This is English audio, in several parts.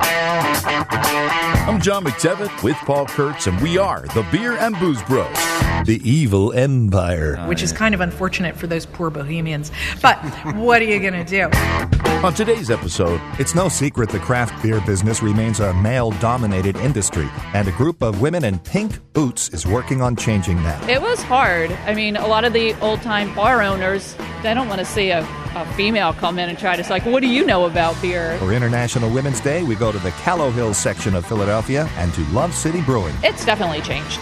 I'm John McDevitt with Paul Kurtz, and we are the Beer and Booze Bros. The evil empire. which is kind of unfortunate for those poor bohemians. But what are you going to do? On today's episode, It's no secret the craft beer business remains a male dominated industry, and a group of women in pink boots is working on changing that. It was hard. I mean, a lot of the old time bar owners, they don't want to see a, a female come in and try to say, like, what do you know about beer? For International Women's Day, we go to the Callow Hills section of Philadelphia and to Love City Brewing. It's definitely changed.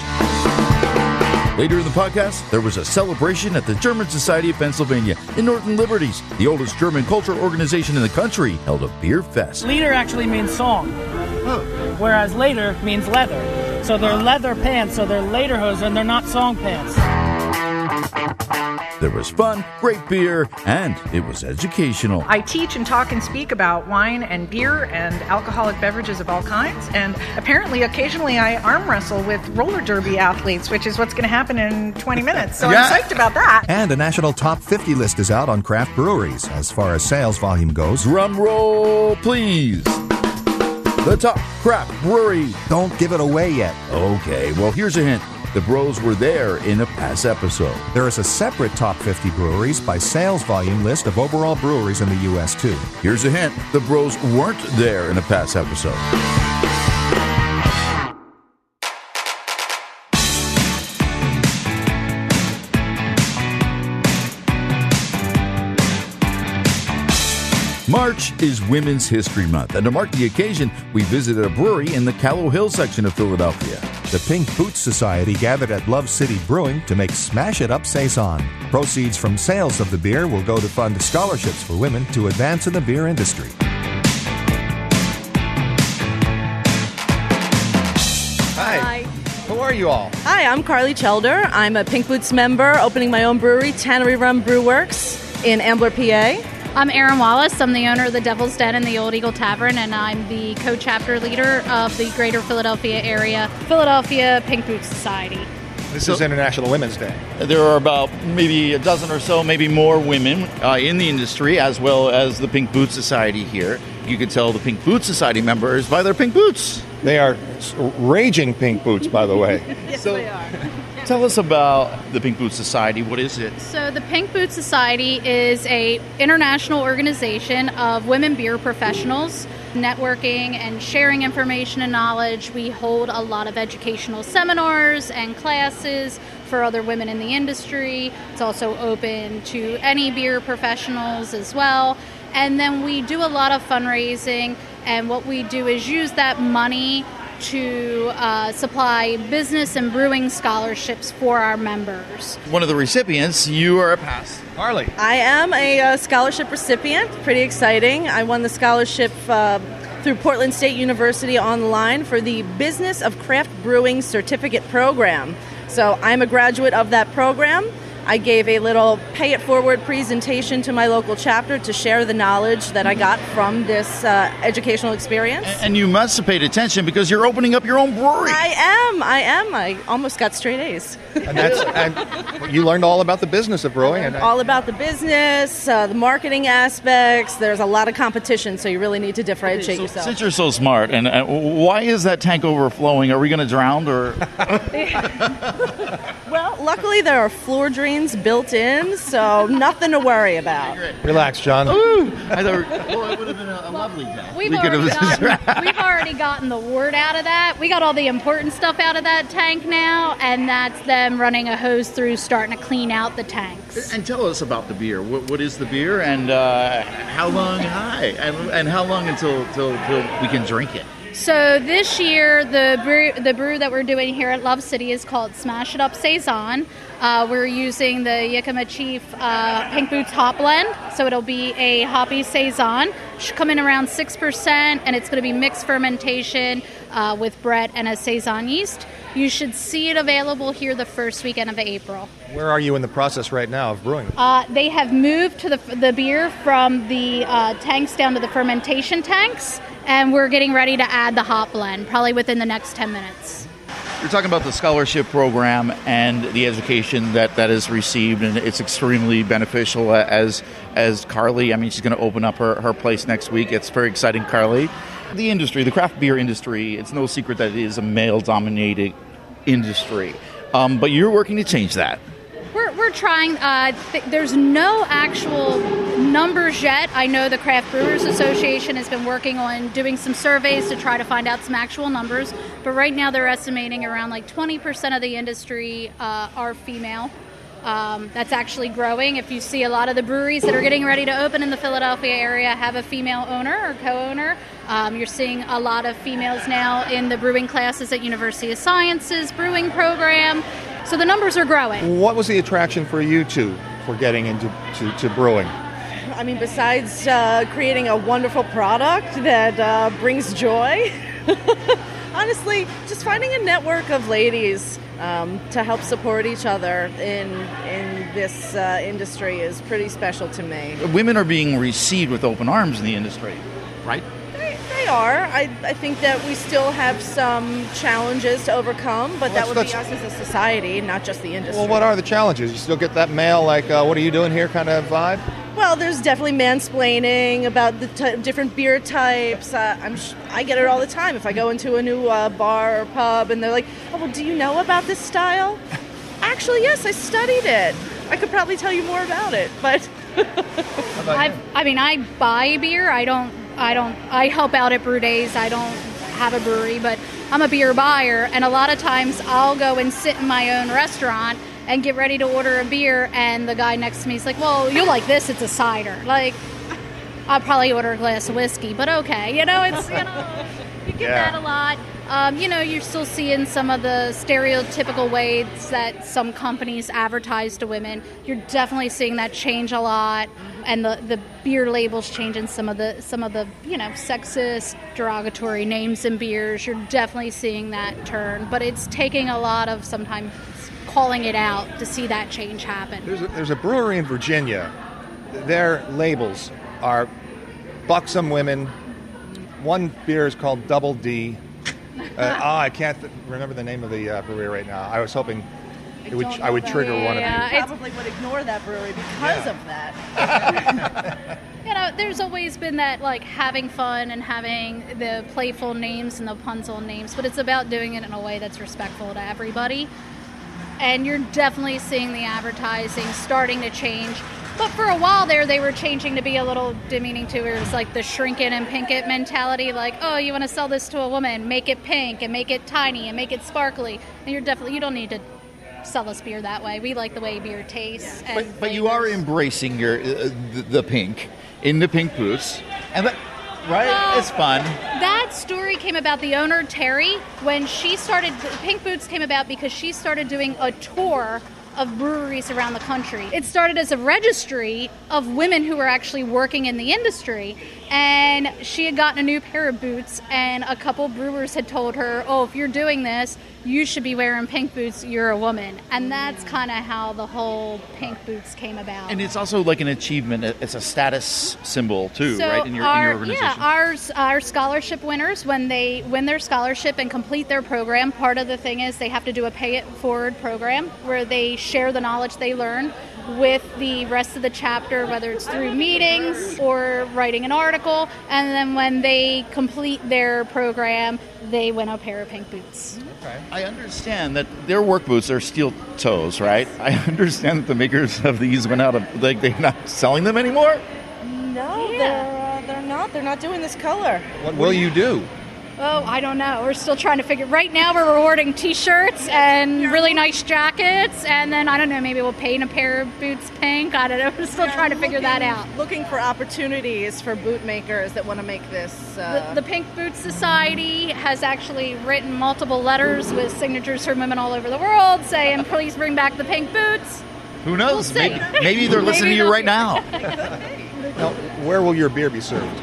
Later in the podcast, there was a celebration at the German Society of Pennsylvania in Northern Liberties. The oldest German culture organization in the country held a beer fest. Lieder actually means song, whereas later means leather. So they're ah. leather pants, so they're lederhosen, and they're not song pants. There was fun, great beer, and it was educational. I teach and talk and speak about wine and beer and alcoholic beverages of all kinds. And apparently, occasionally, I arm wrestle with roller derby athletes, which is what's going to happen in 20 minutes. So Yeah. I'm psyched about that. And a national top 50 list is out on craft breweries as far as sales volume goes. Drum roll, please. The top craft brewery. Don't give it away yet. Okay, well, here's a hint. The bros were there in a past episode. There is a separate top 50 breweries by sales volume list of overall breweries in the U.S., too. Here's a hint. The bros weren't there in a past episode. March is Women's History Month, and to mark the occasion, we visited a brewery in the Callowhill section of Philadelphia. The Pink Boots Society gathered at Love City Brewing to make Smash It Up Saison. Proceeds from sales of the beer will go to fund scholarships for women to advance in the beer industry. Hi. Who are you all? Hi, I'm Carly Chelder. I'm a Pink Boots member, opening my own brewery, Tannery Run Brew Works in Ambler, PA. I'm Erin Wallace. I'm the owner of the Devil's Den and the Old Eagle Tavern, and I'm the co chapter leader of the Greater Philadelphia area Philadelphia Pink Boots Society. This is International Women's Day. There are about maybe a dozen or so, maybe more women uh, in the industry, as well as the Pink Boot Society here. You can tell the Pink Boot Society members by their pink boots. They are raging pink boots, by the way. Yes, So- they are. Tell us about the Pink Boot Society. What is it? So, the Pink Boots Society is a international organization of women beer professionals networking and sharing information and knowledge. We hold a lot of educational seminars and classes for other women in the industry. It's also open to any beer professionals as well. And then we do a lot of fundraising, and what we do is use that money to uh, supply business and brewing scholarships for our members. One of the recipients, you are a past. Carly. I am a uh, scholarship recipient. Pretty exciting. I won the scholarship uh, through Portland State University online for the Business of Craft Brewing Certificate Program. So I'm a graduate of that program. I gave a little pay it forward presentation to my local chapter to share the knowledge that I got from this uh, educational experience. And you must have paid attention because you're opening up your own brewery. I am. I am. I almost got straight A's. And that's and you learned all about the business of brewing. And All about the business, uh, the marketing aspects. There's a lot of competition, so you really need to differentiate So, yourself. since you're so smart, and uh, why is that tank overflowing? Are we going to drown or? Well, luckily there are floor drains built in, so nothing to worry about. relax, John. I thought, well, it would have been a, a lovely day. We've We already, gotten, we've already gotten the word out of that. We got all the important stuff out of that tank now, and that's them running a hose through, starting to clean out the tanks. And tell us about the beer. What, what is the beer, and uh, how long high, and, and how long until, till till we can drink it? So this year, the brew, the brew that we're doing here at Love City is called Smash It Up Saison. Uh, we're using the Yakima Chief uh, Pink Boots Hop Blend, so it'll be a hoppy saison. Should come in around six percent, and it's going to be mixed fermentation uh, with Brett and a saison yeast. You should see it available here the first weekend of April. Where are you in the process right now of brewing? Uh, they have moved to the, the beer from the uh, tanks down to the fermentation tanks, and we're getting ready to add the hop blend probably within the next 10 minutes. You're talking about the scholarship program and the education that that is received, and it's extremely beneficial. uh, As as Carly, I mean, she's going to open up her, her place next week. It's very exciting, Carly. The industry, the craft beer industry, it's no secret that it is a male dominated industry. Um, but you're working to change that. We're, we're trying. Uh, th- there's no actual numbers yet. I know the Craft Brewers Association has been working on doing some surveys to try to find out some actual numbers. But right now, they're estimating around like 20% of the industry uh, are female. Um, that's actually growing. If you see a lot of the breweries that are getting ready to open in the Philadelphia area have a female owner or co-owner, um, you're seeing a lot of females now in the brewing classes at University of Sciences brewing program. So the numbers are growing. What was the attraction for you two for getting into to, to brewing? I mean, besides uh, creating a wonderful product that uh, brings joy, honestly, just finding a network of ladies um, to help support each other in in this uh, industry is pretty special to me. Women are being received with open arms in the industry, right? They, they are. I, I think that we still have some challenges to overcome, but that would be us as a society, not just the industry. Well, what are the challenges? You still get that male, like, uh, what are you doing here kind of vibe? Well, there's definitely mansplaining about the t- different beer types. Uh, I'm sh- I get it all the time if I go into a new uh, bar or pub and they're like, "Oh, well, do you know about this style?" Actually, yes, I studied it. I could probably tell you more about it, but I, I mean, I buy beer. I don't. I don't. I help out at brew days. I don't have a brewery, but I'm a beer buyer, and a lot of times I'll go and sit in my own restaurant and get ready to order a beer, and the guy next to me is like, "Well, you like this? It's a cider." Like, I'll probably order a glass of whiskey, but okay, you know, it's you know, you get Yeah. that a lot. Um, you know, you're still seeing some of the stereotypical ways that some companies advertise to women. You're definitely seeing that change a lot, and the, the beer labels changing some of the some of the you know sexist, derogatory names in beers. You're definitely seeing that turn, but it's taking a lot of sometimes calling it out to see that change happen. There's a, there's a brewery in Virginia. Their labels are buxom women. One beer is called Double D. Uh, oh, I can't th- remember the name of the uh, brewery right now. I was hoping it would, I would trigger that. one of Yeah, you. it's- probably would ignore that brewery because of that. you know, there's always been that like having fun and having the playful names and the puns on names, but it's about doing it in a way that's respectful to everybody. And you're definitely seeing the advertising starting to change. But for a while there, they were changing to be a little demeaning too. It was like the shrink it and pink it mentality. Like, oh, you want to sell this to a woman? Make it pink and make it tiny and make it sparkly. And you're definitely you don't need to sell us beer that way. We like the way beer tastes. and But, but you are embracing your uh, the, the pink in the pink boots, and that, right? Well, it's fun. That story came about the owner Terry when she started. Pink Boots came about because she started doing a tour of breweries around the country. It started as a registry of women who were actually working in the industry, and she had gotten a new pair of boots, and a couple brewers had told her, "Oh, if you're doing this, you should be wearing pink boots. You're a woman," and that's kind of how the whole pink boots came about. And it's also like an achievement. It's a status symbol too, So right? In your, our, in your organization. Yeah, our, our scholarship winners, when they win their scholarship and complete their program, part of the thing is they have to do a pay it forward program where they share the knowledge they learn with the rest of the chapter, whether it's through meetings or writing an article. And then when they complete their program, they win a pair of pink boots. I understand that their work boots are steel toes, right? I understand that the makers of these went out of like they're not selling them anymore. No, Yeah. they're uh, they're not. They're not doing this color. What will you do? Oh, I don't know. We're still trying to figure. Right now, we're rewarding T-shirts and really nice jackets, and then I don't know. Maybe we'll paint a pair of boots pink. I don't know. We're still trying to figure that out. Looking for opportunities for boot makers that want to make this. Uh, The, the Pink Boots Society has actually written multiple letters with signatures from women all over the world saying, "Please bring back the pink boots." Who knows? We'll maybe, maybe they're listening to you right they'll- now. Now, where will your beer be served?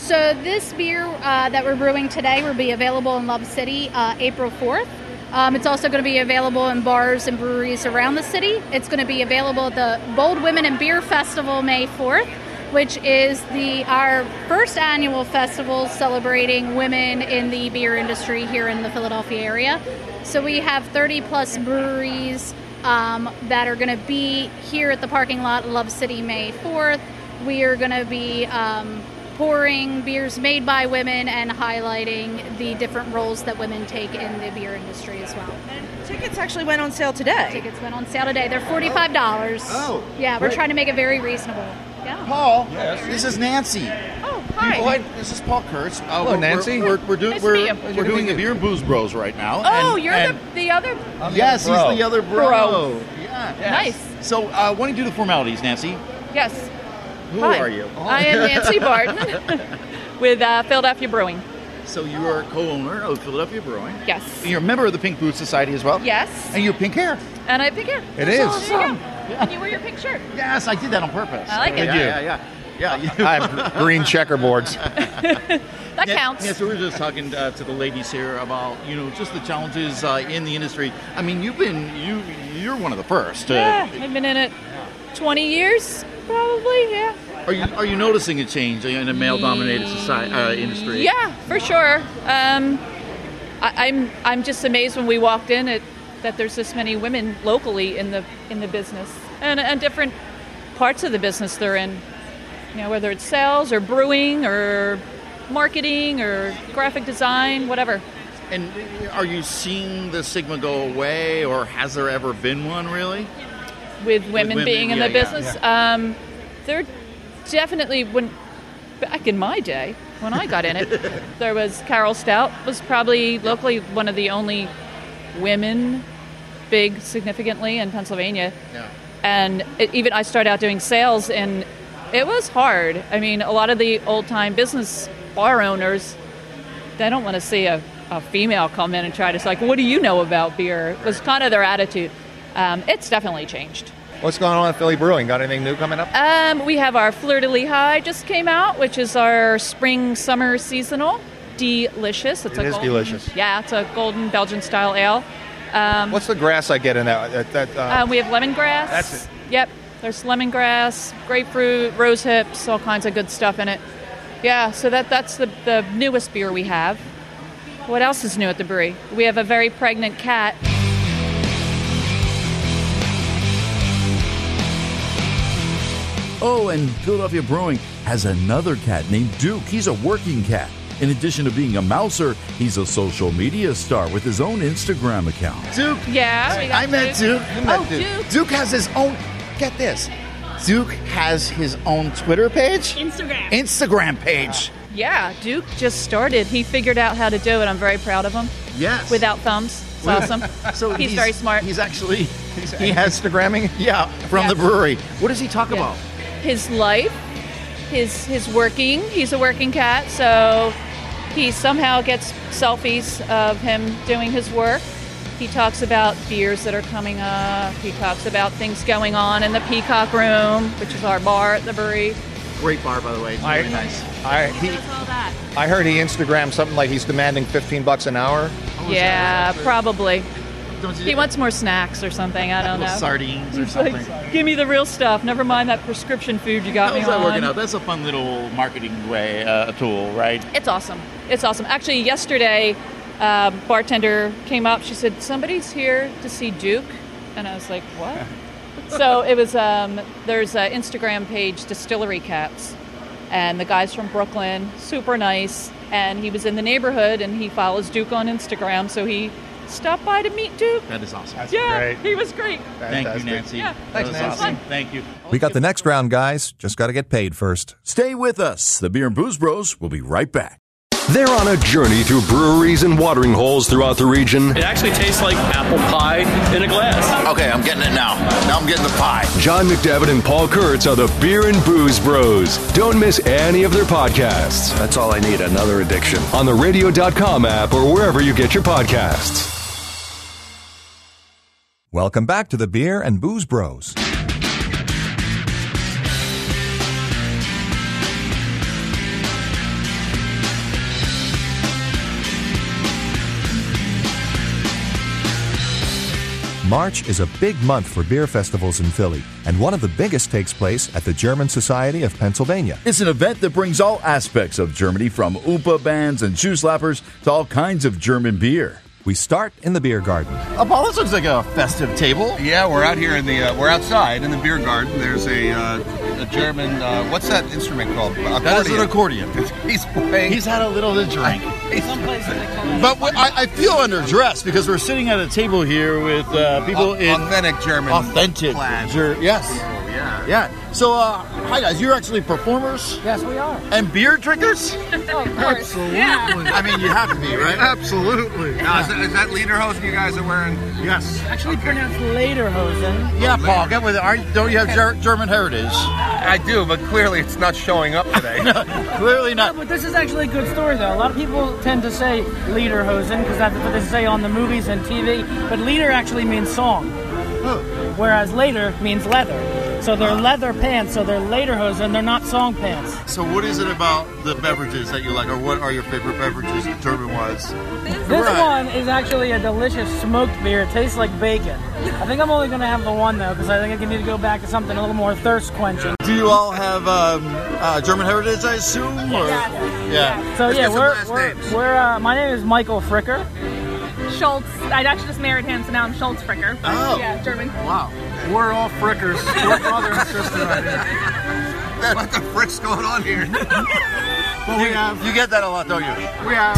So this beer uh, that we're brewing today will be available in Love City uh, April 4th. Um, it's also going to be available in bars and breweries around the city. It's going to be available at the Bold Women and Beer Festival May 4th, which is the our first annual festival celebrating women in the beer industry here in the Philadelphia area. So we have 30 plus breweries um, that are going to be here at the parking lot, Love City, May 4th. We are going to be um, pouring beers made by women and highlighting the different roles that women take in the beer industry as well. Tickets actually went on sale today. Tickets went on sale today. They're forty-five dollars. Oh, yeah, we're trying to make it very reasonable. Yeah. Paul, this is Nancy. Oh, Oh, hi, this is Paul Kurtz. Uh, Hello, we're- Nancy. We're, we're, we're, doing Nice we're, we're doing the Beer and Booze Bros right now. Oh, and- you're and- the the other. Yes, he's the other bro. Bro. Yeah. Nice. So, uh, why don't you do the formalities, Nancy? Yes. Who Hi. are you? I am Nancy Barton with uh, Philadelphia Brewing. So you are co-owner of Philadelphia Brewing. Yes. You're a member of the Pink Boots Society as well. Yes. And you have pink hair. And I have pink hair. It There is. you go. And you wear your pink shirt. Yes, I did that on purpose. I like it. Yeah, you? yeah, yeah. Yeah, I have green checkerboards. That Yeah, counts. Yeah, so we we're just talking uh, to the ladies here about you know just the challenges uh, in the industry. I mean, you've been you you're one of the first. Uh, Yeah, I've been in it 20 years, probably. Yeah. Are you are you noticing a change in a male-dominated society uh, industry? Yeah, for sure. Um, I, I'm I'm just amazed when we walked in at that there's this many women locally in the in the business and and different parts of the business they're in. You know, whether it's sales or brewing or marketing or graphic design, whatever. And are you seeing the stigma go away, or has there ever been one really? With women, women, being in yeah, the yeah, business. Um, they're definitely when back in my day when I got in it, there was Carol Stoudt was probably locally one of the only women big significantly in Pennsylvania. Yeah. And it, even I started out doing sales, and it was hard. I mean, a lot of the old time business bar owners, they don't want to see a, a female come in and try to say, like, what do you know about beer? It was kind of their attitude. Um, it's definitely changed. What's going on at Philly Brewing? Got anything new coming up? Um, we have our Fleur de Lehigh just came out, which is our spring summer seasonal. Delicious. It's It a is golden, delicious. Yeah, it's a golden Belgian style ale. Um, What's the grass I get in that? that, that uh, uh, we have lemongrass. That's it. Yep. There's lemongrass, grapefruit, rose hips, all kinds of good stuff in it. Yeah, so that that's the, the newest beer we have. What else is new at the brewery? We have a very pregnant cat. Oh, and Philadelphia Brewing has another cat named Duke. He's a working cat. In addition to being a mouser, he's a social media star with his own Instagram account. Duke. Yeah, we I met Duke. You met Oh, Duke. Duke. Duke has his own. Get this. Duke has his own Twitter page. Instagram. Instagram page. Yeah, Duke just started. He figured out how to do it. I'm very proud of him. Yes. Without thumbs. It's awesome. So he's, very smart. He's actually he's he has Instagramming. yeah from the brewery. What does he talk Yeah. about? His life, his his working. He's a working cat, so he somehow gets selfies of him doing his work. He talks about beers that are coming up. He talks about things going on in the Peacock Room, which is our bar at the brewery. Great bar, by the way. It's I- nice. I he, Does all that. I heard he Instagrammed something like he's demanding 15 bucks an hour. Oh, yeah, probably. Don't you He wants more snacks or something. I don't know. sardines or He's something. like, give me the real stuff. Never mind that prescription food you got How's me that on. working out? That's a fun little marketing way, uh, tool, right? It's awesome. It's awesome. Actually, yesterday, uh, bartender came up. She said, "Somebody's here to see Duke," and I was like, "What?" so it was. Um, there's an Instagram page, Distillery Cats, and the guy's from Brooklyn, super nice. And he was in the neighborhood, and he follows Duke on Instagram, so he stopped by to meet Duke. That is awesome. That's yeah, great. he was great. Thank you, Nancy. Yeah. That Thanks, was Nancy. awesome. Thank you. We got the next round, guys. Just got to get paid first. Stay with us. The Beer and Booze Bros will be right back. They're on a journey through breweries and watering holes throughout the region. It actually tastes like apple pie in a glass. Okay, I'm getting it now. Now I'm getting the pie. John McDevitt and Paul Kurtz are the Beer and Booze Bros. Don't miss any of their podcasts That's all I need. Another addiction. on the radio.com app or wherever you get your podcasts. Welcome back to the Beer and Booze Bros. March is a big month for beer festivals in Philly, and one of the biggest takes place at the German Society of Pennsylvania. It's an event that brings all aspects of Germany from Oompa bands and shoe slappers to all kinds of German beer. We start in the beer garden. Oh, Paul, this looks like a festive table. Yeah, we're out here in the uh, we're outside in the beer garden. There's a, uh, a German. Uh, what's that instrument called? That is an accordion. He's playing. He's had a little to drink. Some places they call it. But we- I, I feel underdressed because we're sitting at a table here with uh, people Au- in authentic German authentic. Ger- yes. yeah. Yeah. So, uh, hi guys. You're actually performers Yes, we are. and beer drinkers. Absolutely. I mean, you have to be, right? Absolutely. Now, is, that, is that Lederhosen you guys are wearing? Yes. Actually pronounced Lederhosen. Yeah, Paul. Get with it. Are, don't you have Ger- German heritage? I do, but clearly it's not showing up today. Clearly No, not. but this is actually a good story, though. A lot of people tend to say Lederhosen because that's what they say on the movies and TV. But Lieder actually means song, whereas Leder means leather. So they're leather pants, so they're Lederhosen. They're not song pants. So, what is it about the beverages that you like, or what are your favorite beverages, German-wise? This Right. one is actually a delicious smoked beer. It tastes like bacon. I think I'm only going to have the one, though, because I think I need to go back to something a little more thirst quenching. Do you all have um, uh, German heritage, I assume? Or? Yeah. So, Let's yeah, we're, we're, names. we're uh, my name is Michael Fricker. Schultz. I actually just married him, so now I'm Schultz Fricker. Oh. Yeah, German. wow. We're all frickers. We're brother and sister right here. What the frick's going on here? Well, we have. You get that a lot, don't you? We have.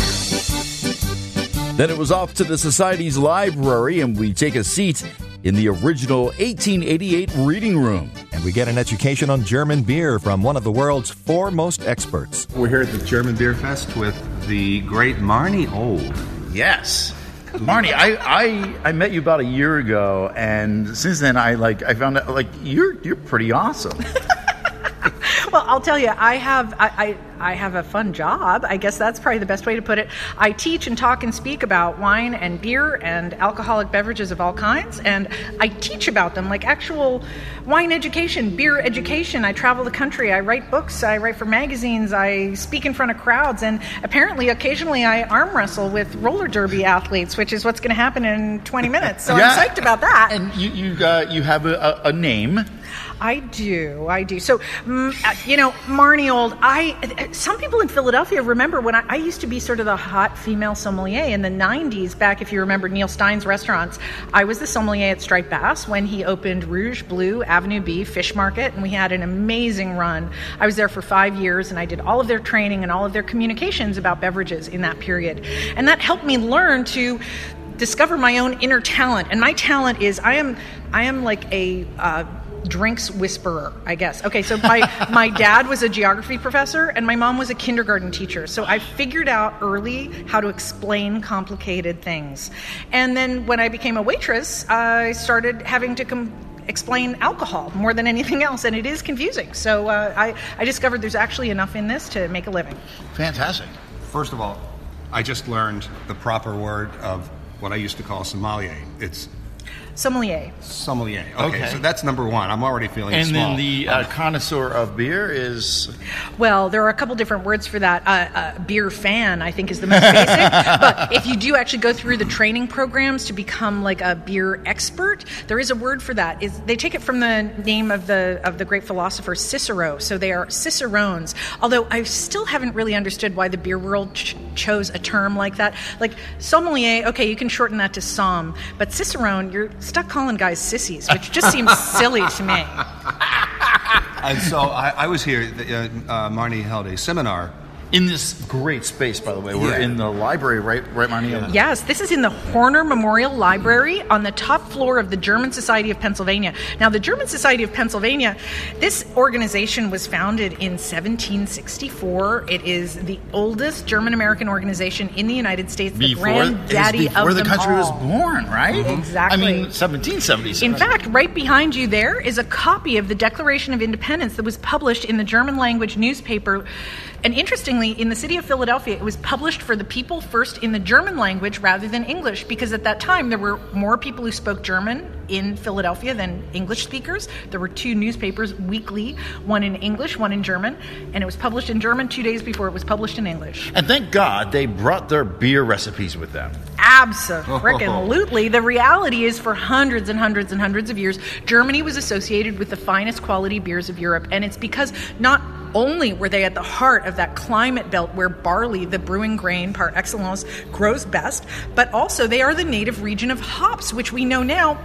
Then it was off to the Society's library, and we take a seat in the original 1888 reading room. And we get an education on German beer from one of the world's foremost experts. We're here at the German Beer Fest with the great Marnie Old. Yes. Marnie, I, I I met you about a year ago, and since then I like I found out like you're you're pretty awesome. Well, I'll tell you, I have I, I, I have a fun job. I guess that's probably the best way to put it. I teach and talk and speak about wine and beer and alcoholic beverages of all kinds, and I teach about them like actual wine education, beer education. I travel the country. I write books. I write for magazines. I speak in front of crowds, and apparently, occasionally, I arm wrestle with roller derby athletes, which is what's going to happen in 20 minutes. So Yeah. I'm psyched about that. And you you uh, you have a, a, a name. I do, I do. So, mm, uh, you know, Marnie Old, I, some people in Philadelphia remember when I, I used to be sort of the hot female sommelier in the 90s, back if you remember Neil Stein's restaurants. I was the sommelier at Striped Bass when he opened Rouge Bleu Avenue B Fish Market, and we had an amazing run. I was there for five years, and I did all of their training and all of their communications about beverages in that period. And that helped me learn to discover my own inner talent and my talent is i am i am like a uh, drinks whisperer i guess. Okay so my my dad was a geography professor and my mom was a kindergarten teacher. So i figured out early how to explain complicated things. And then when i became a waitress i started having to com- explain alcohol more than anything else and it is confusing. So uh, I, I discovered there's actually enough in this to make a living. Fantastic. First of all, I just learned the proper word of what I used to call sommelier. It's sommelier sommelier. Okay, Okay. so that's number one. I'm already feeling small. And small. then the uh, connoisseur of beer is Well, there are a couple different words for that. Uh, uh, beer fan, I think, is the most basic. but if you do actually go through the training programs to become like a beer expert, there is a word for that. Is they take it from the name of the of the great philosopher Cicero. So they are cicerones. Although I still haven't really understood why the beer world ch- chose a term like that. Like sommelier, okay, you can shorten that to som, but cicerone, you're stuck calling guys sissies, which just seems silly to me. and so I, I was here. Uh, uh, Marnie held a seminar. In this great space, by the way. We're Yeah. in the library, right? Right, Marnie? Yes, this is in the Horner Memorial Library on the top floor of the German Society of Pennsylvania. Now, the German Society of Pennsylvania, this organization was founded in 1764. It is the oldest German American organization in the United States, the Before, it was granddaddy before of the them country was born, right? Exactly. I mean, 1776. In fact, right behind you there is a copy of the Declaration of Independence that was published in the German language newspaper. And interestingly, in the city of Philadelphia, it was published for the people first in the German language rather than English, because at that time there were more people who spoke German in Philadelphia than English speakers. There were two newspapers weekly, one in English, one in German, and it was published in German two days before it was published in English. and thank God they brought their beer recipes with them. Absolutely. The reality is, for hundreds and hundreds and hundreds of years, Germany was associated with the finest quality beers of Europe, and it's because not only were they at the heart of that climate belt where barley, the brewing grain par excellence, grows best, but also they are the native region of hops, which we know now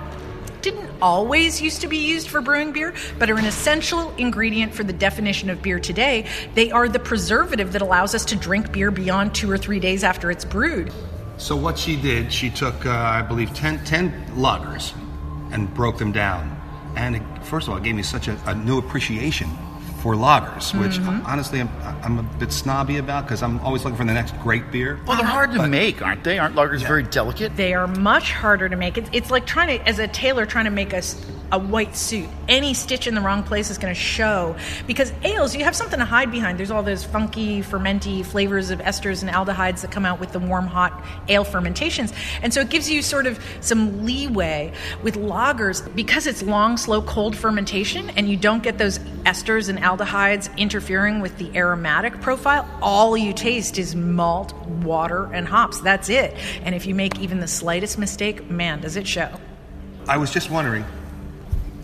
didn't always used to be used for brewing beer, but are an essential ingredient for the definition of beer today. They are the preservative that allows us to drink beer beyond two or three days after it's brewed. So what she did, she took, uh, I believe, 10, 10 lagers and broke them down. And it, first of all, it gave me such a, a new appreciation for lagers, which Mhm. honestly I'm, I'm a bit snobby about because I'm always looking for the next great beer. Well, they're hard to make, aren't they? Aren't lagers very delicate? They are much harder to make. It's, it's like trying to, as a tailor, trying to make a, s- a white suit. Any stitch in the wrong place is going to show. Because ales, you have something to hide behind. There's all those funky, fermenty flavors of esters and aldehydes that come out with the warm, hot ale fermentations. And so it gives you sort of some leeway with lagers because it's long, slow, cold fermentation and you don't get those esters and aldehydes interfering with the aromatic profile. All you taste is malt, water, and hops. That's it. And if you make even the slightest mistake, man, does it show. I was just wondering,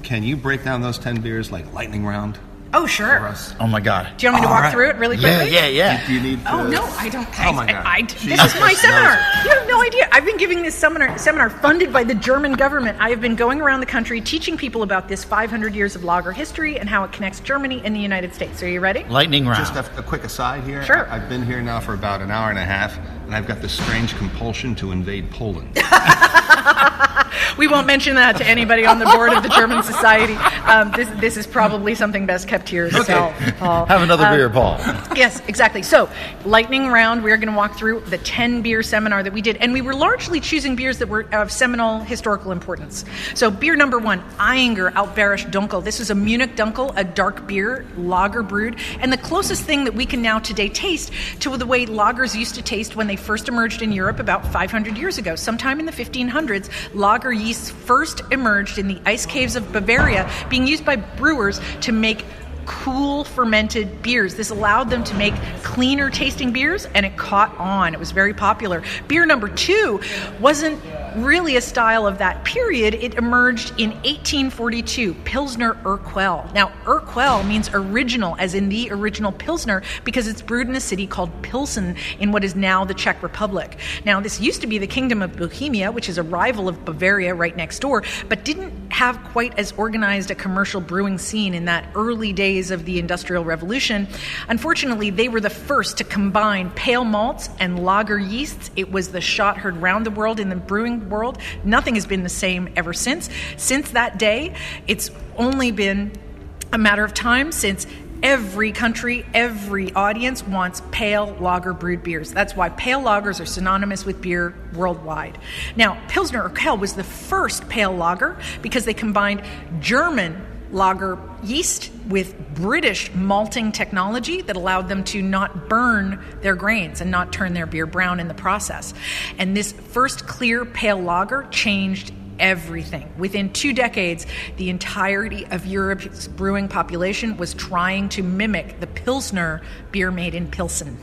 can you break down those 10 beers like lightning round Oh, sure. for us? Oh my god. Do you want me to All walk right. through it really quickly? yeah, yeah. Do you need? Oh uh, no, I don't. Oh, my I, God. I, She this is my just seminar. You have no idea. I've been giving this seminar seminar funded by the German government. I have been going around the country teaching people about this 500 years of lager history and how it connects Germany and the United States. Are you ready? Lightning round. Just a, a quick aside here. Sure. I, have been here now for about an hour and a half, and I've got this strange compulsion to invade Poland. We won't mention that to anybody on the board of the German Society. Um, this this is probably something best kept to yourself, Paul. Have another Um, beer, Paul. Yes, exactly. So, lightning round, we are going to walk through the 10 beer seminar that we did, and we were largely choosing beers that were of seminal historical importance. So, beer number one, Ayinger Altbairisch Dunkel. This is a Munich Dunkel, a dark beer, lager brewed, and the closest thing that we can now today taste to the way lagers used to taste when they first emerged in Europe about 500 years ago. Sometime in the 1500s, lager yeasts first emerged in the ice caves of Bavaria, being used by brewers to make cool fermented beers. This allowed them to make cleaner tasting beers and it caught on. It was very popular. Beer number two wasn't really a style of that period. It emerged in 1842, Pilsner Urquell. Now, Urquell means original, as in the original Pilsner, because it's brewed in a city called Pilsen in what is now the Czech Republic. Now, this used to be the Kingdom of Bohemia, which is a rival of Bavaria right next door, but didn't have quite as organized a commercial brewing scene in that early days of the Industrial Revolution. Unfortunately, they were the first to combine pale malts and lager yeasts. It was the shot heard round the world in the brewing world. Nothing has been the same ever since. Since that day, it's only been a matter of time since every country, every audience wants pale lager brewed beers. That's why pale lagers are synonymous with beer worldwide. Now, Pilsner Urquell was the first pale lager because they combined German lager yeast with British malting technology that allowed them to not burn their grains and not turn their beer brown in the process. And this first clear pale lager changed everything. Within two decades, the entirety of Europe's brewing population was trying to mimic the Pilsner beer made in Pilsen.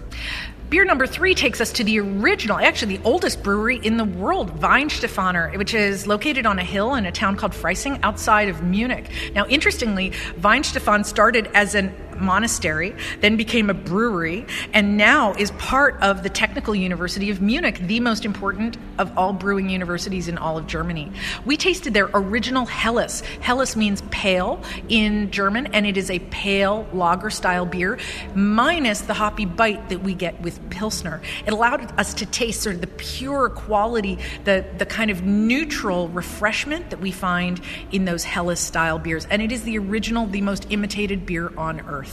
Beer number three takes us to the original, actually the oldest brewery in the world, Weihenstephaner, which is located on a hill in a town called Freising outside of Munich. Now, interestingly, Weihenstephan started as an monastery, then became a brewery, and now is part of the Technical University of Munich, the most important of all brewing universities in all of Germany. We tasted their original Helles. Helles means pale in German, and it is a pale lager style beer, minus the hoppy bite that we get with Pilsner. It allowed us to taste sort of the pure quality, the, the kind of neutral refreshment that we find in those Helles style beers. And it is the original, the most imitated beer on earth.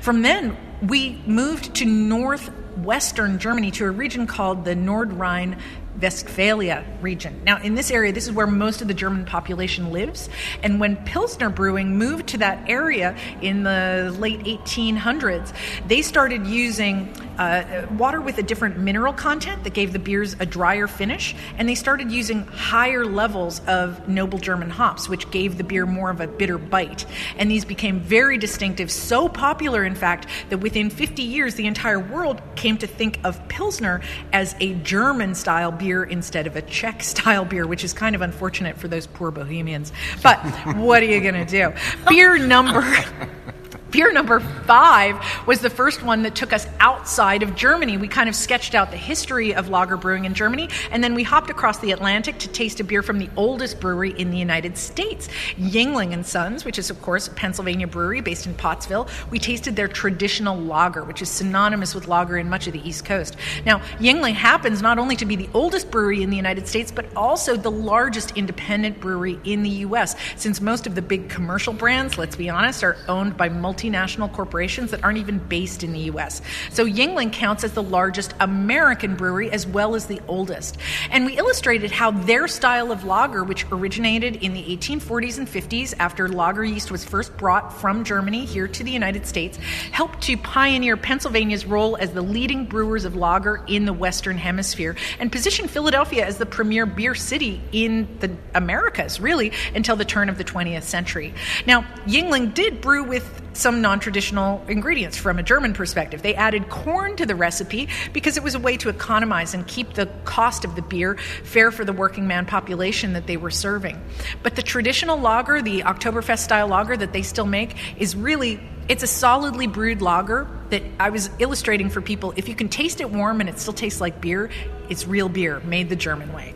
From then, we moved to northwestern Germany to a region called the Nordrhein Westphalia region. Now, in this area, this is where most of the German population lives. And when Pilsner Brewing moved to that area in the late 1800s, they started using uh, water with a different mineral content that gave the beers a drier finish. And they started using higher levels of noble German hops, which gave the beer more of a bitter bite. And these became very distinctive, so popular, in fact, that within 50 years, the entire world came to think of Pilsner as a German style beer instead of a Czech style beer, which is kind of unfortunate for those poor Bohemians. But what are you going to do? Beer number. Beer number five was the first one that took us outside of Germany. We kind of sketched out the history of lager brewing in Germany, and then we hopped across the Atlantic to taste a beer from the oldest brewery in the United States, Yuengling and Sons, which is of course a Pennsylvania brewery based in Pottsville. We tasted their traditional lager, which is synonymous with lager in much of the East Coast. Now, Yuengling happens not only to be the oldest brewery in the United States, but also the largest independent brewery in the U.S. Since most of the big commercial brands, let's be honest, are owned by multi multinational corporations that aren't even based in the US. So Yuengling counts as the largest American brewery as well as the oldest. And we illustrated how their style of lager, which originated in the 1840s and 50s after lager yeast was first brought from Germany here to the United States, helped to pioneer Pennsylvania's role as the leading brewers of lager in the Western Hemisphere and position Philadelphia as the premier beer city in the Americas, really, until the turn of the 20th century. Now, Yuengling did brew with some non traditional ingredients from a German perspective. They added corn to the recipe because it was a way to economize and keep the cost of the beer fair for the working man population that they were serving. But the traditional lager, the Oktoberfest style lager that they still make, is really it's a solidly brewed lager that I was illustrating for people. If you can taste it warm and it still tastes like beer, it's real beer made the German way.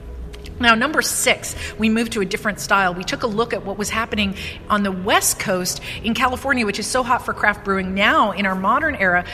Now, number six, we moved to a different style. We took a look at what was happening on the West Coast in California, which is so hot for craft brewing now in our modern era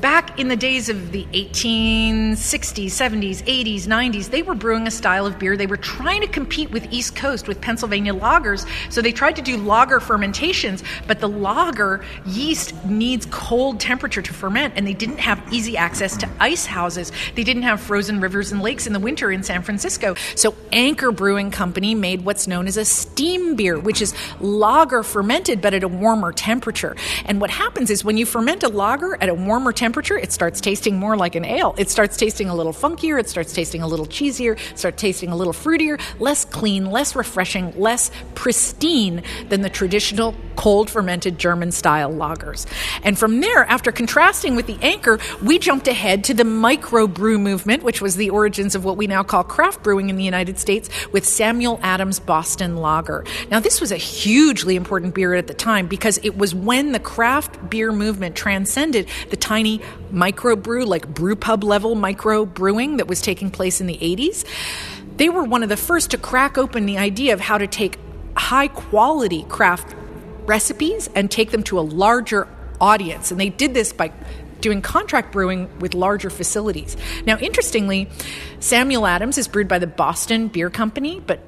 back in the days of the 1860s, 70s, 80s, 90s, they were brewing a style of beer. They were trying to compete with East Coast, with Pennsylvania lagers. So they tried to do lager fermentations, but the lager yeast needs cold temperature to ferment, and they didn't have easy access to ice houses. They didn't have frozen rivers and lakes in the winter in San Francisco. So Anchor Brewing Company made what's known as a steam beer, which is lager fermented, but at a warmer temperature. And what happens is when you ferment a lager at a warmer temperature, temperature, it starts tasting more like an ale. It starts tasting a little funkier, it starts tasting a little cheesier, starts tasting a little fruitier, less clean, less refreshing, less pristine than the traditional cold fermented German style lagers. And from there, after contrasting with the anchor, we jumped ahead to the microbrew movement, which was the origins of what we now call craft brewing in the United States with Samuel Adams Boston Lager. Now, this was a hugely important beer at the time because it was when the craft beer movement transcended the tiny microbrew, like brew pub level micro brewing that was taking place in the 80s. They were one of the first to crack open the idea of how to take high quality craft recipes and take them to a larger audience. And they did this by doing contract brewing with larger facilities. Now, interestingly, Samuel Adams is brewed by the Boston Beer Company, but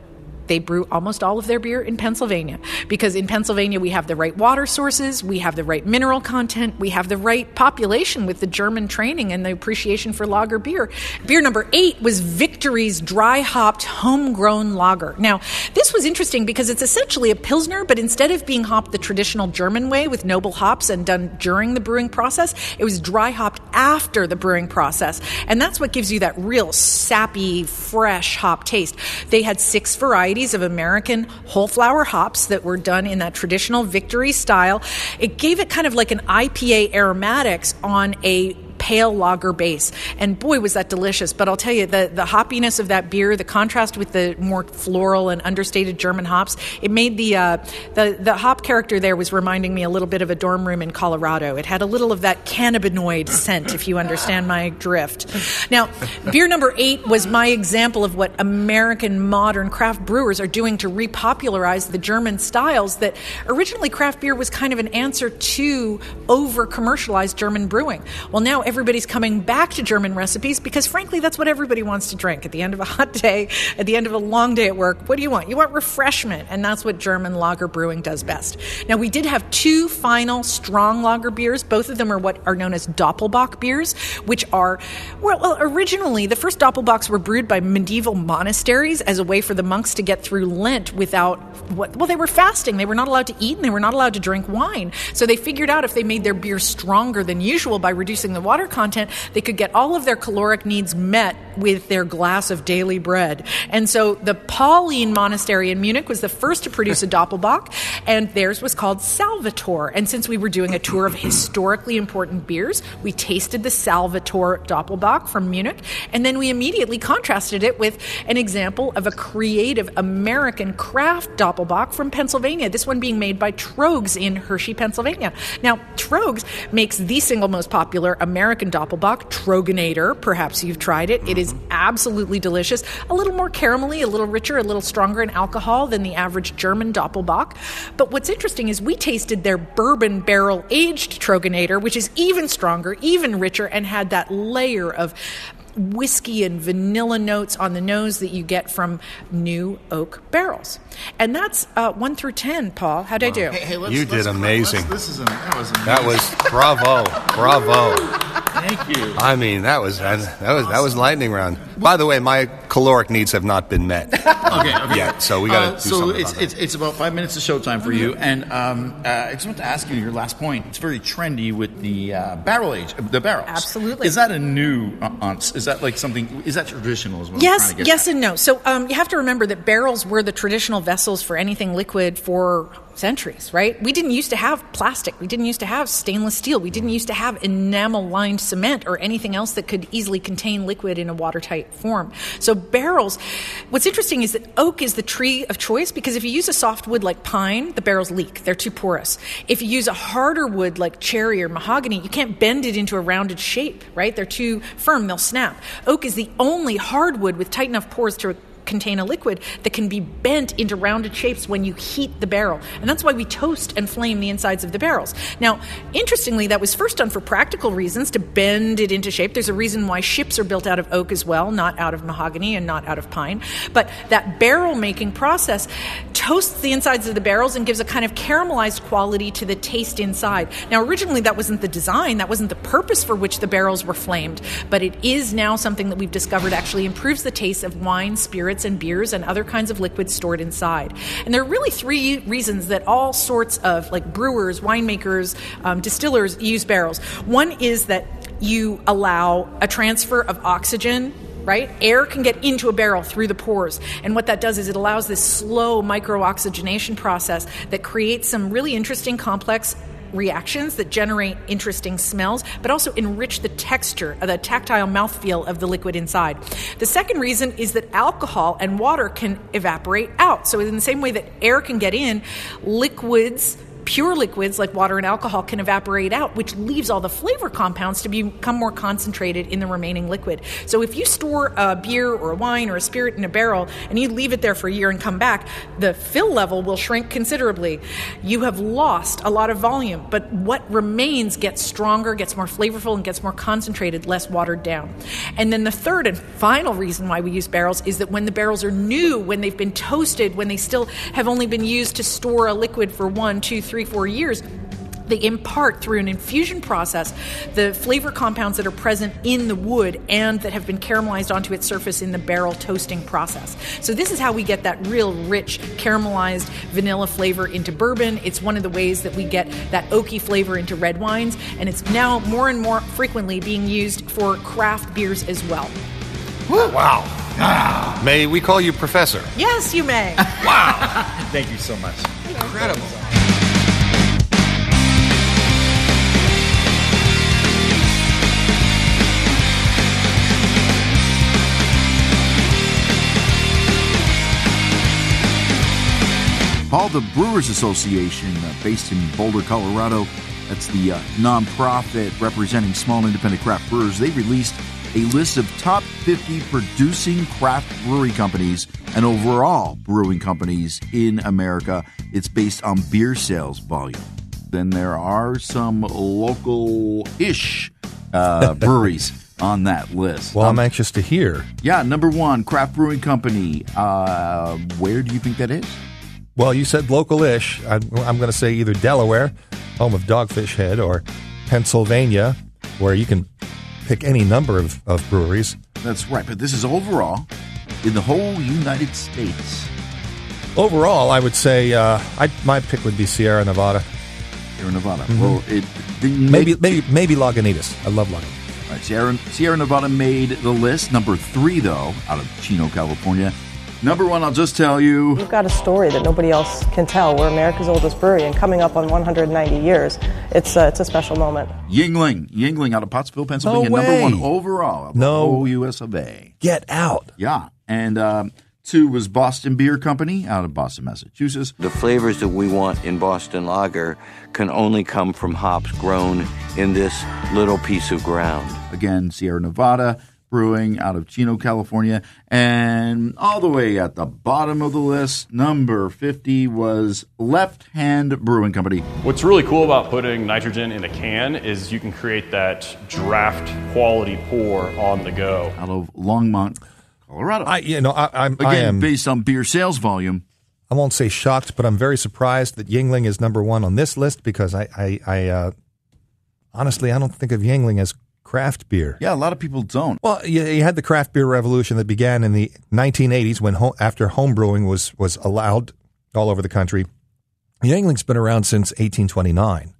they brew almost all of their beer in Pennsylvania because in Pennsylvania we have the right water sources, we have the right mineral content, we have the right population with the German training and the appreciation for lager beer. Beer number eight was Victory's dry hopped homegrown lager. Now, this was interesting because it's essentially a Pilsner, but instead of being hopped the traditional German way with noble hops and done during the brewing process, it was dry hopped after the brewing process. And that's what gives you that real sappy, fresh hop taste. They had six varieties varieties of American whole flower hops that were done in that traditional victory style. It gave it kind of like an IPA aromatics on a pale lager base. And boy, was that delicious. But I'll tell you, the, the hoppiness of that beer, the contrast with the more floral and understated German hops, it made the, uh, the, the hop character there was reminding me a little bit of a dorm room in Colorado. It had a little of that cannabinoid scent, if you understand my drift. Now, beer number eight was my example of what American modern craft brewers are doing to repopularize the German styles that originally craft beer was kind of an answer to over commercialized German brewing. Well, now everybody's coming back to German recipes because, frankly, that's what everybody wants to drink at the end of a hot day, at the end of a long day at work. What do you want? You want refreshment, and that's what German lager brewing does best. Now, we did have two final strong lager beers. Both of them are what are known as Doppelbock beers, which are, well, well originally, the first Doppelbocks were brewed by medieval monasteries as a way for the monks to get through Lent without what, well, they were fasting. They were not allowed to eat and they were not allowed to drink wine. So they figured out if they made their beer stronger than usual by reducing the water content, they could get all of their caloric needs met with their glass of daily bread. And so the Pauline Monastery in Munich was the first to produce a Doppelbock, and theirs was called Salvator. And since we were doing a tour of historically important beers, we tasted the Salvator Doppelbock from Munich, and then we immediately contrasted it with an example of a creative American craft Doppelbock from Pennsylvania, this one being made by Troegs in Hershey, Pennsylvania. Now, Troegs makes the single most popular American Doppelbock, Troegenator. Perhaps you've tried it. It is mm-hmm. absolutely delicious. A little more caramelly, a little richer, a little stronger in alcohol than the average German Doppelbock. But what's interesting is we tasted their bourbon barrel aged Troegenator, which is even stronger, even richer, and had that layer of whiskey and vanilla notes on the nose that you get from new oak barrels. And that's uh, 1 through 10, Paul. How'd I do? you did amazing. This is that was amazing. That was bravo, bravo. Thank you. I mean, that was that, that was that was lightning round. By the way, my caloric needs have not been met okay, okay. yet, so we got to Uh, do so something it's, about it's it's about five minutes of showtime for you, and um, uh, I just want to ask you your last point. It's very trendy with the uh, barrel age, the barrels. Absolutely. Is that a new? Uh, uh, is that like something? Is that traditional? as well? I'm Yes, trying to get yes, and no. So um, you have to remember that barrels were the traditional vessels for anything liquid for centuries, right? We didn't used to have plastic. We didn't used to have stainless steel. We didn't used to have enamel lined cement or anything else that could easily contain liquid in a watertight form. So barrels, what's interesting is that oak is the tree of choice because if you use a soft wood like pine, the barrels leak. They're too porous. If you use a harder wood like cherry or mahogany, you can't bend it into a rounded shape, right? They're too firm, they'll snap. Oak is the only hardwood with tight enough pores to contain a liquid that can be bent into rounded shapes when you heat the barrel. And that's why we toast and flame the insides of the barrels. Now, interestingly, that was first done for practical reasons to bend it into shape. There's a reason why ships are built out of oak as well, not out of mahogany and not out of pine. But that barrel making process toasts the insides of the barrels and gives a kind of caramelized quality to the taste inside. Now, originally, that wasn't the design, that wasn't the purpose for which the barrels were flamed, but it is now something that we've discovered actually improves the taste of wine, spirits, and beers and other kinds of liquids stored inside. And there are really three reasons that all sorts of like brewers, winemakers, um, distillers use barrels. One is that you allow a transfer of oxygen right? Air can get into a barrel through the pores. And what that does is it allows this slow micro oxygenation process that creates some really interesting, complex reactions that generate interesting smells, but also enrich the texture, the tactile mouthfeel of the liquid inside. The second reason is that alcohol and water can evaporate out. So, in the same way that air can get in, liquids pure liquids like water and alcohol can evaporate out, which leaves all the flavor compounds to become more concentrated in the remaining liquid. So if you store a beer or a wine or a spirit in a barrel and you leave it there for a year and come back, the fill level will shrink considerably. You have lost a lot of volume, but what remains gets stronger, gets more flavorful, and gets more concentrated, less watered down. And then the third and final reason why we use barrels is that when the barrels are new, when they've been toasted, when they still have only been used to store a liquid for one, two, three, four years, they impart through an infusion process the flavor compounds that are present in the wood and that have been caramelized onto its surface in the barrel toasting process. So, this is how we get that real rich caramelized vanilla flavor into bourbon. It's one of the ways that we get that oaky flavor into red wines, and it's now more and more frequently being used for craft beers as well. Wow. May we call you Professor? Yes, you may. Wow. Thank you so much. Incredible. Paul, the Brewers Association, uh, based in Boulder, Colorado, that's the uh, nonprofit representing small independent craft brewers. They released a list of top 50 producing craft brewery companies and overall brewing companies in America. It's based on beer sales volume. Then there are some local ish uh, breweries on that list. Well, I'm Um, anxious to hear. yeah, number one, craft brewing company. Uh, where do you think that is? Well, you said local-ish. I'm, I'm going to say either Delaware, home of Dogfish Head, or Pennsylvania, where you can pick any number of, of breweries. That's right, but this is overall in the whole United States. Overall, I would say uh, I, my pick would be Sierra Nevada. Sierra Nevada. Mhm. Well, it didn't Maybe maybe maybe Lagunitas. I love Lagunitas. All right, Sierra, Sierra Nevada made the list. Number three, though, out of Chico, California. Number one, I'll just tell you. We've got a story that nobody else can tell. We're America's oldest brewery, and coming up on 190 years, it's uh, it's a special moment. Yuengling, Yuengling out of Pottsville, Pennsylvania, No number one overall. of the No. U.S. of A. Get out. Yeah, and um, two was Boston Beer Company out of Boston, Massachusetts. The flavors that we want in Boston Lager can only come from hops grown in this little piece of ground. Again, Sierra Nevada Brewing out of Chico, California, and all the way at the bottom of the list, number fifty was Left Hand Brewing Company. What's really cool about putting nitrogen in a can is you can create that draft quality pour on the go. Out of Longmont, Colorado. I, you know, I, I'm I Again, am, based on beer sales volume. I won't say shocked, but I'm very surprised that Yuengling is number one on this list because I, I, I uh, honestly, I don't think of Yuengling as craft beer. Yeah, a lot of people don't. Well, you, you had the craft beer revolution that began in the 1980s when ho- after home brewing was was allowed all over the country. Yuengling's been around since 1829,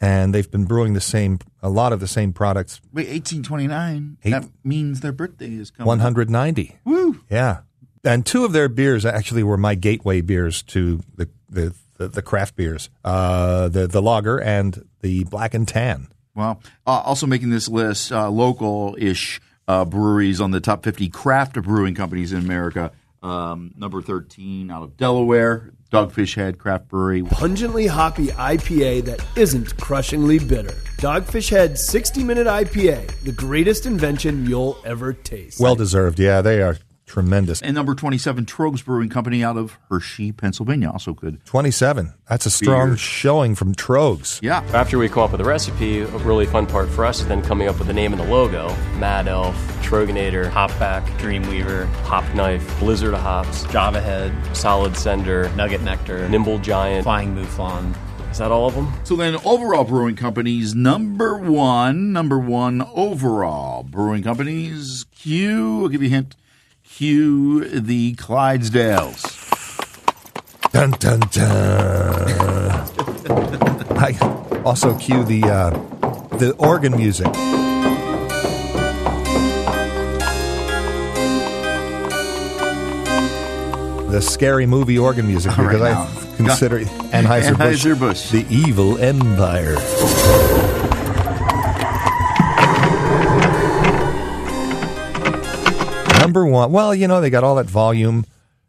and they've been brewing the same a lot of the same products. Wait, eighteen twenty nine. Eight- That means their birthday is coming. 190. Woo! Yeah, and two of their beers actually were my gateway beers to the the, the, the craft beers, uh, the the lager and the black and tan. Wow. Uh, also making this list, uh, local ish uh, breweries on the top 50 craft brewing companies in America. Um, number 13 out of Delaware, Dogfish Head Craft Brewery. Pungently hoppy IPA that isn't crushingly bitter. Dogfish Head 60 Minute IPA, the greatest invention you'll ever taste. Well deserved. Yeah, they are tremendous. And number 27, Troegs Brewing Company out of Hershey, Pennsylvania. Also good. 27. That's a strong Beer. showing from Troegs. Yeah. After we come up with a recipe, a really fun part for us is then coming up with the name and the logo. Mad Elf, Troegenator, Hopback, Dreamweaver, Hop Knife, Blizzard of Hops, Java Head, Solid Sender, Nugget Nectar, Nimble Giant, Flying Mouflon. Is that all of them? So then, overall brewing companies, number one, number one overall brewing companies. Q, I'll give you a hint. Q, the Clydesdales. Dun dun dun. I also cue the uh, the organ music. The scary movie organ music All right, because now. I consider Anheuser Busch the evil empire. Number one. Well, you know they got all that volume.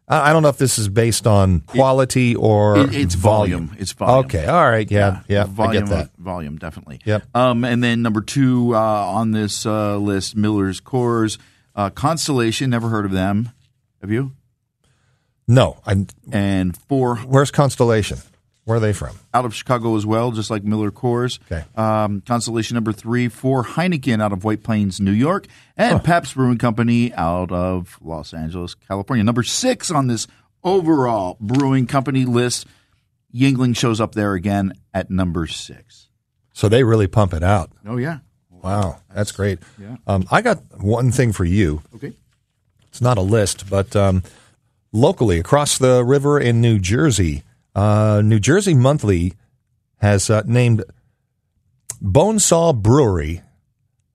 I I don't know if this is based on quality or It- it's volume. It's volume. Okay, all right, yeah, yeah, I volume, get that. volume, definitely. Yep. Um, and then number two uh, on this uh, list, Miller's Coors, uh, Constellation. Never heard of them. Have you? No, I. And four Where's Constellation? Where are they from? out of Chicago as well, just like Miller Coors. Okay. Um, Constellation number three, for Heineken out of White Plains, New York, and Pabst Brewing Company out of Los Angeles, California. Number six on this overall brewing company list, Yuengling shows up there again at number six. So they really pump it out. Oh yeah. Wow, that's great. Yeah. Um, I got one thing for you. Okay. It's not a list, but um, locally across the river in New Jersey, uh, New Jersey Monthly has uh, named Bonesaw Brewery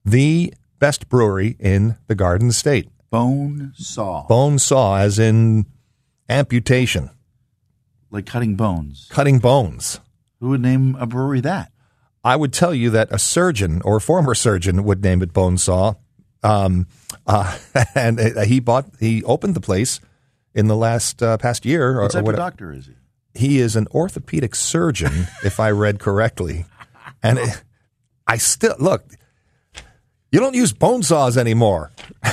the best brewery in the Garden State. Bone saw. Bone saw, as in amputation, Like cutting bones. cutting bones. Who would name a brewery that? I would tell you that a surgeon or a former surgeon would name it Bone Saw. Um, uh, and uh, he bought, he opened the place in the last uh, past year. Or, What type or of what- doctor is he? He is an orthopedic surgeon, if I read correctly. And it, I still look. You don't use bone saws anymore.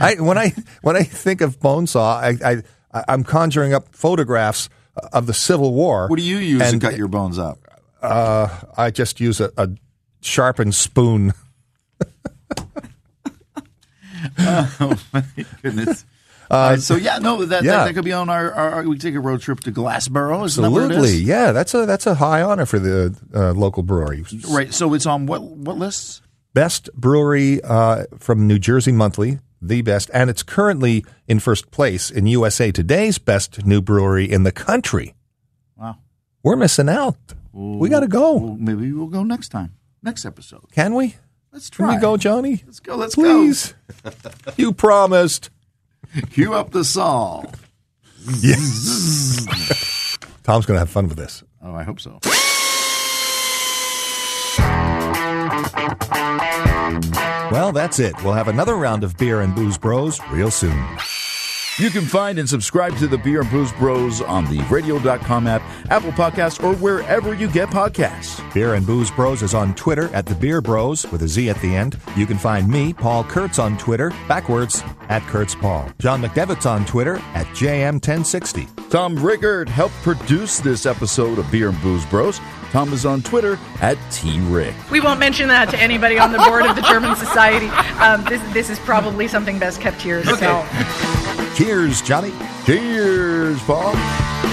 I when I when I think of bone saw, I, I I'm conjuring up photographs of the Civil War. What do you use to and- cut your bones up? Uh, I just use a, a sharpened spoon. oh my goodness. Uh, so yeah, no, that, yeah. that that could be on our, our, We take a road trip to Glassboro. Is that where it Absolutely, yeah. That's a that's a high honor for the uh, local brewery. Right. So it's on what what lists? Best brewery uh, from New Jersey Monthly, the best, and it's currently in first place in USA Today's best new brewery in the country. Wow. We're missing out. we got to go. Well, maybe we'll go next time. next episode. Can we? Let's Can try. we go, Johnny? Let's go. Let's go. Please. you promised. Cue up the song. Yes. Tom's going to have fun with this. Oh, I hope so. Well, that's it. We'll have another round of beer and booze bros real soon. You can find and subscribe to the Beer and Booze Broz on the radio.com app, Apple Podcasts, or wherever you get podcasts. Beer and Booze Broz is on Twitter at the Beer Bros with a Z at the end. You can find me, Paul Kurtz, on Twitter, backwards at Kurtz Paul. John McDevitt's on Twitter at JM1060. Tom Rickert helped produce this episode of Beer and Booze Broz. Tom is on Twitter at TRick. We won't mention that to anybody on the board of the German Society. Um, this, this is probably something best kept to yourself. Cheers, Johnny. Cheers, Paul.